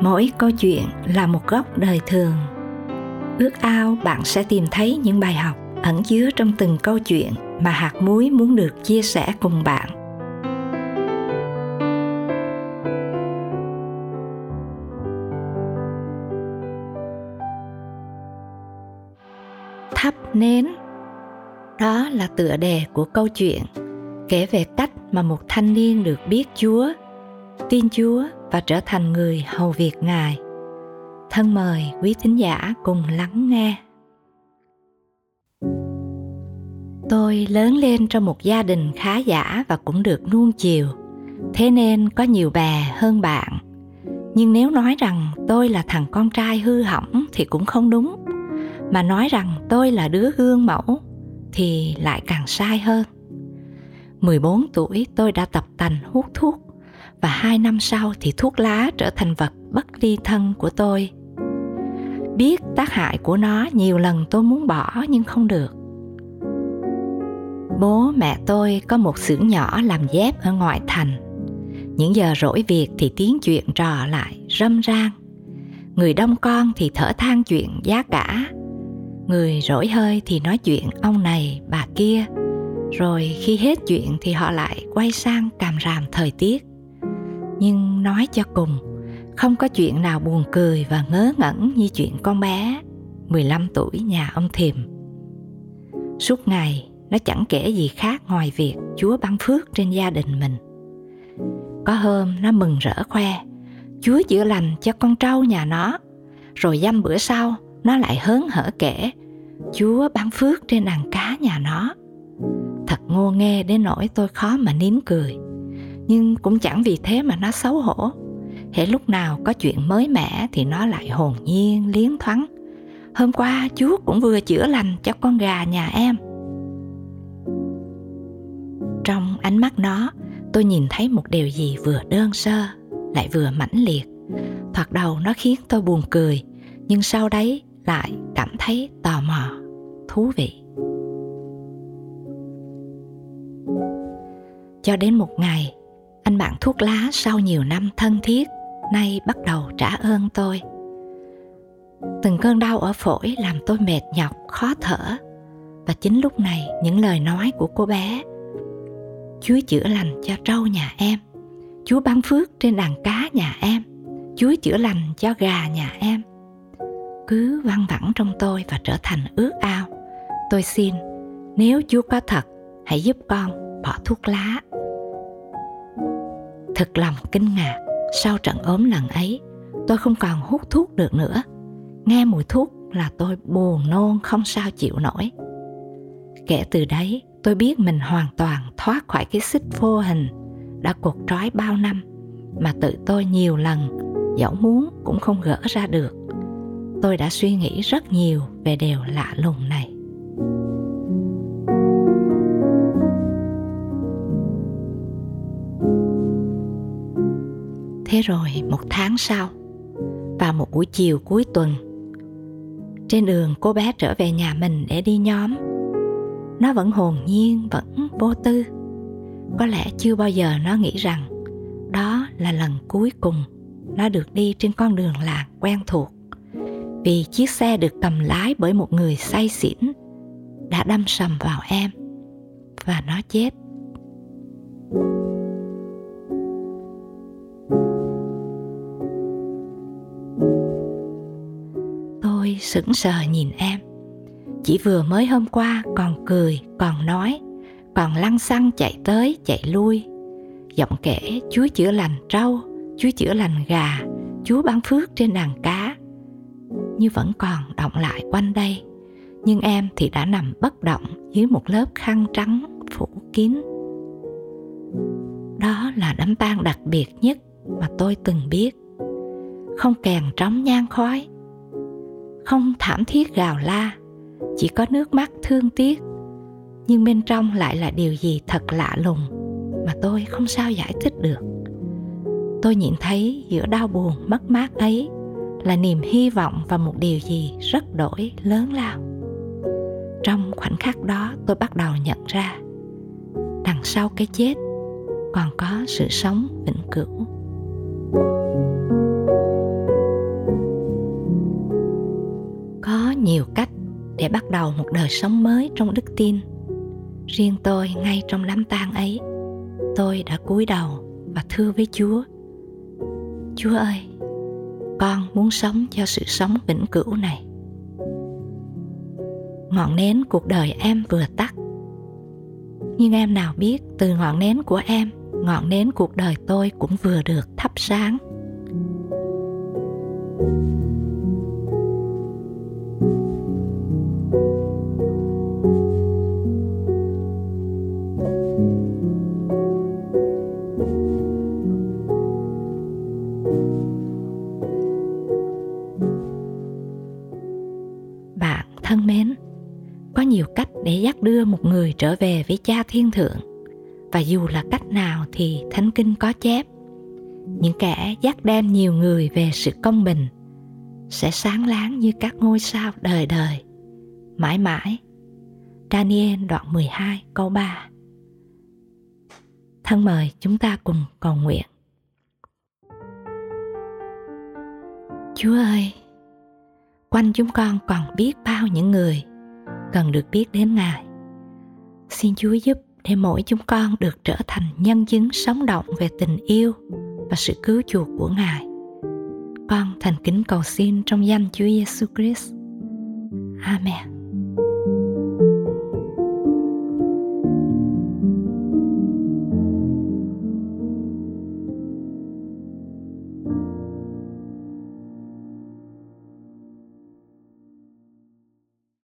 mỗi câu chuyện là một góc đời thường. Ước ao bạn sẽ tìm thấy những bài học ẩn chứa trong từng câu chuyện mà hạt muối muốn được chia sẻ cùng bạn. Thắp nến. Đó là tựa đề của câu chuyện, kể về cách mà một thanh niên được biết chúa. Tin chúa và trở thành người hầu việc ngài. Thân mời quý thính giả cùng lắng nghe. Tôi lớn lên trong một gia đình khá giả và cũng được nuông chiều. Thế nên có nhiều bè hơn bạn. Nhưng nếu nói rằng tôi là thằng con trai hư hỏng thì cũng không đúng. Mà nói rằng tôi là đứa gương mẫu thì lại càng sai hơn. 14 tuổi tôi đã tập tành hút thuốc và hai năm sau thì thuốc lá trở thành vật bất ly thân của tôi. Biết tác hại của nó nhiều lần tôi muốn bỏ nhưng không được. Bố mẹ tôi có một xưởng nhỏ làm dép ở ngoại thành. Những giờ rỗi việc thì tiếng chuyện trò lại râm ran người đông con thì thở than chuyện giá cả. Người rỗi hơi thì nói chuyện ông này, bà kia. Rồi khi hết chuyện thì họ lại quay sang càm ràm thời tiết nhưng nói cho cùng không có chuyện nào buồn cười và ngớ ngẩn như chuyện con bé 15 tuổi nhà ông Thiềm. Suốt ngày nó chẳng kể gì khác ngoài việc Chúa ban phước trên gia đình mình. Có hôm nó mừng rỡ khoe, Chúa chữa lành cho con trâu nhà nó. Rồi dăm bữa sau, nó lại hớn hở kể, Chúa ban phước trên đàn cá nhà nó. Thật ngô nghe đến nỗi tôi khó mà nín cười. Nhưng cũng chẳng vì thế mà nó xấu hổ. Hễ lúc nào có chuyện mới mẻ thì nó lại hồn nhiên, liến thoáng. Hôm qua chú cũng vừa chữa lành cho con gà nhà em. Trong ánh mắt nó, tôi nhìn thấy một điều gì vừa đơn sơ, lại vừa mãnh liệt. Thoạt đầu nó khiến tôi buồn cười, nhưng sau đấy lại cảm thấy tò mò, thú vị. Cho đến một ngày anh bạn thuốc lá sau nhiều năm thân thiết, nay bắt đầu trả ơn tôi. Từng cơn đau ở phổi làm tôi mệt nhọc, khó thở. Và chính lúc này, những lời nói của cô bé, chúa chữa lành cho trâu nhà em, chúa ban phước trên đàn cá nhà em, chúa chữa lành cho gà nhà em. Cứ văng vẳng trong tôi và trở thành ước ao. Tôi xin, nếu chúa có thật, hãy giúp con bỏ thuốc lá thật lòng kinh ngạc. Sau trận ốm lần ấy, tôi không còn hút thuốc được nữa. Nghe mùi thuốc là tôi buồn nôn, không sao chịu nổi. Kể từ đấy, tôi biết mình hoàn toàn thoát khỏi cái xích vô hình đã cột trói bao năm, mà tự tôi nhiều lần, dẫu muốn cũng không gỡ ra được. Tôi đã suy nghĩ rất nhiều về điều lạ lùng này. Thế rồi một tháng sau, vào một buổi chiều cuối tuần, trên đường cô bé trở về nhà mình để đi nhóm. Nó vẫn hồn nhiên, vẫn vô tư. Có lẽ chưa bao giờ nó nghĩ rằng đó là lần cuối cùng nó được đi trên con đường làng quen thuộc. Vì chiếc xe được cầm lái bởi một người say xỉn đã đâm sầm vào em và nó chết. Sững sờ nhìn em. Chỉ vừa mới hôm qua còn cười, còn nói, còn lăn xăng chạy tới, chạy lui. Giọng kể chúa chữa lành trâu chúa chữa lành gà, chúa ban phước trên đàn cá. Như vẫn còn động lại quanh đây, nhưng em thì đã nằm bất động dưới một lớp khăn trắng phủ kín. Đó là đám tang đặc biệt nhất mà tôi từng biết. Không kèn trống nhang khói không thảm thiết gào la, chỉ có nước mắt thương tiếc. Nhưng bên trong lại là điều gì thật lạ lùng mà tôi không sao giải thích được. Tôi nhìn thấy giữa đau buồn, mất mát ấy là niềm hy vọng và một điều gì rất đổi lớn lao. Trong khoảnh khắc đó, tôi bắt đầu nhận ra đằng sau cái chết còn có sự sống vĩnh cửu. Nhiều cách để bắt đầu một đời sống mới trong đức tin. Riêng tôi ngay trong đám tang ấy, tôi đã cúi đầu và thưa với chúa. Chúa ơi, con muốn sống cho sự sống vĩnh cửu này. Ngọn nến cuộc đời em vừa tắt. Nhưng em nào biết từ ngọn nến của em, ngọn nến cuộc đời tôi cũng vừa được thắp sáng. bạn thân mến. Có nhiều cách để dắt đưa một người trở về với cha thiên thượng. Và dù là cách nào thì thánh kinh có chép những kẻ dắt đem nhiều người về sự công bình sẽ sáng láng như các ngôi sao đời đời. Mãi mãi Daniel đoạn 12 câu 3 Thân mời chúng ta cùng cầu nguyện. Chúa ơi, quanh chúng con còn biết bao những người cần được biết đến Ngài. Xin Chúa giúp để mỗi chúng con được trở thành nhân chứng sống động về tình yêu và sự cứu chuộc của Ngài. Con thành kính cầu xin trong danh Chúa Giêsu Christ. Amen.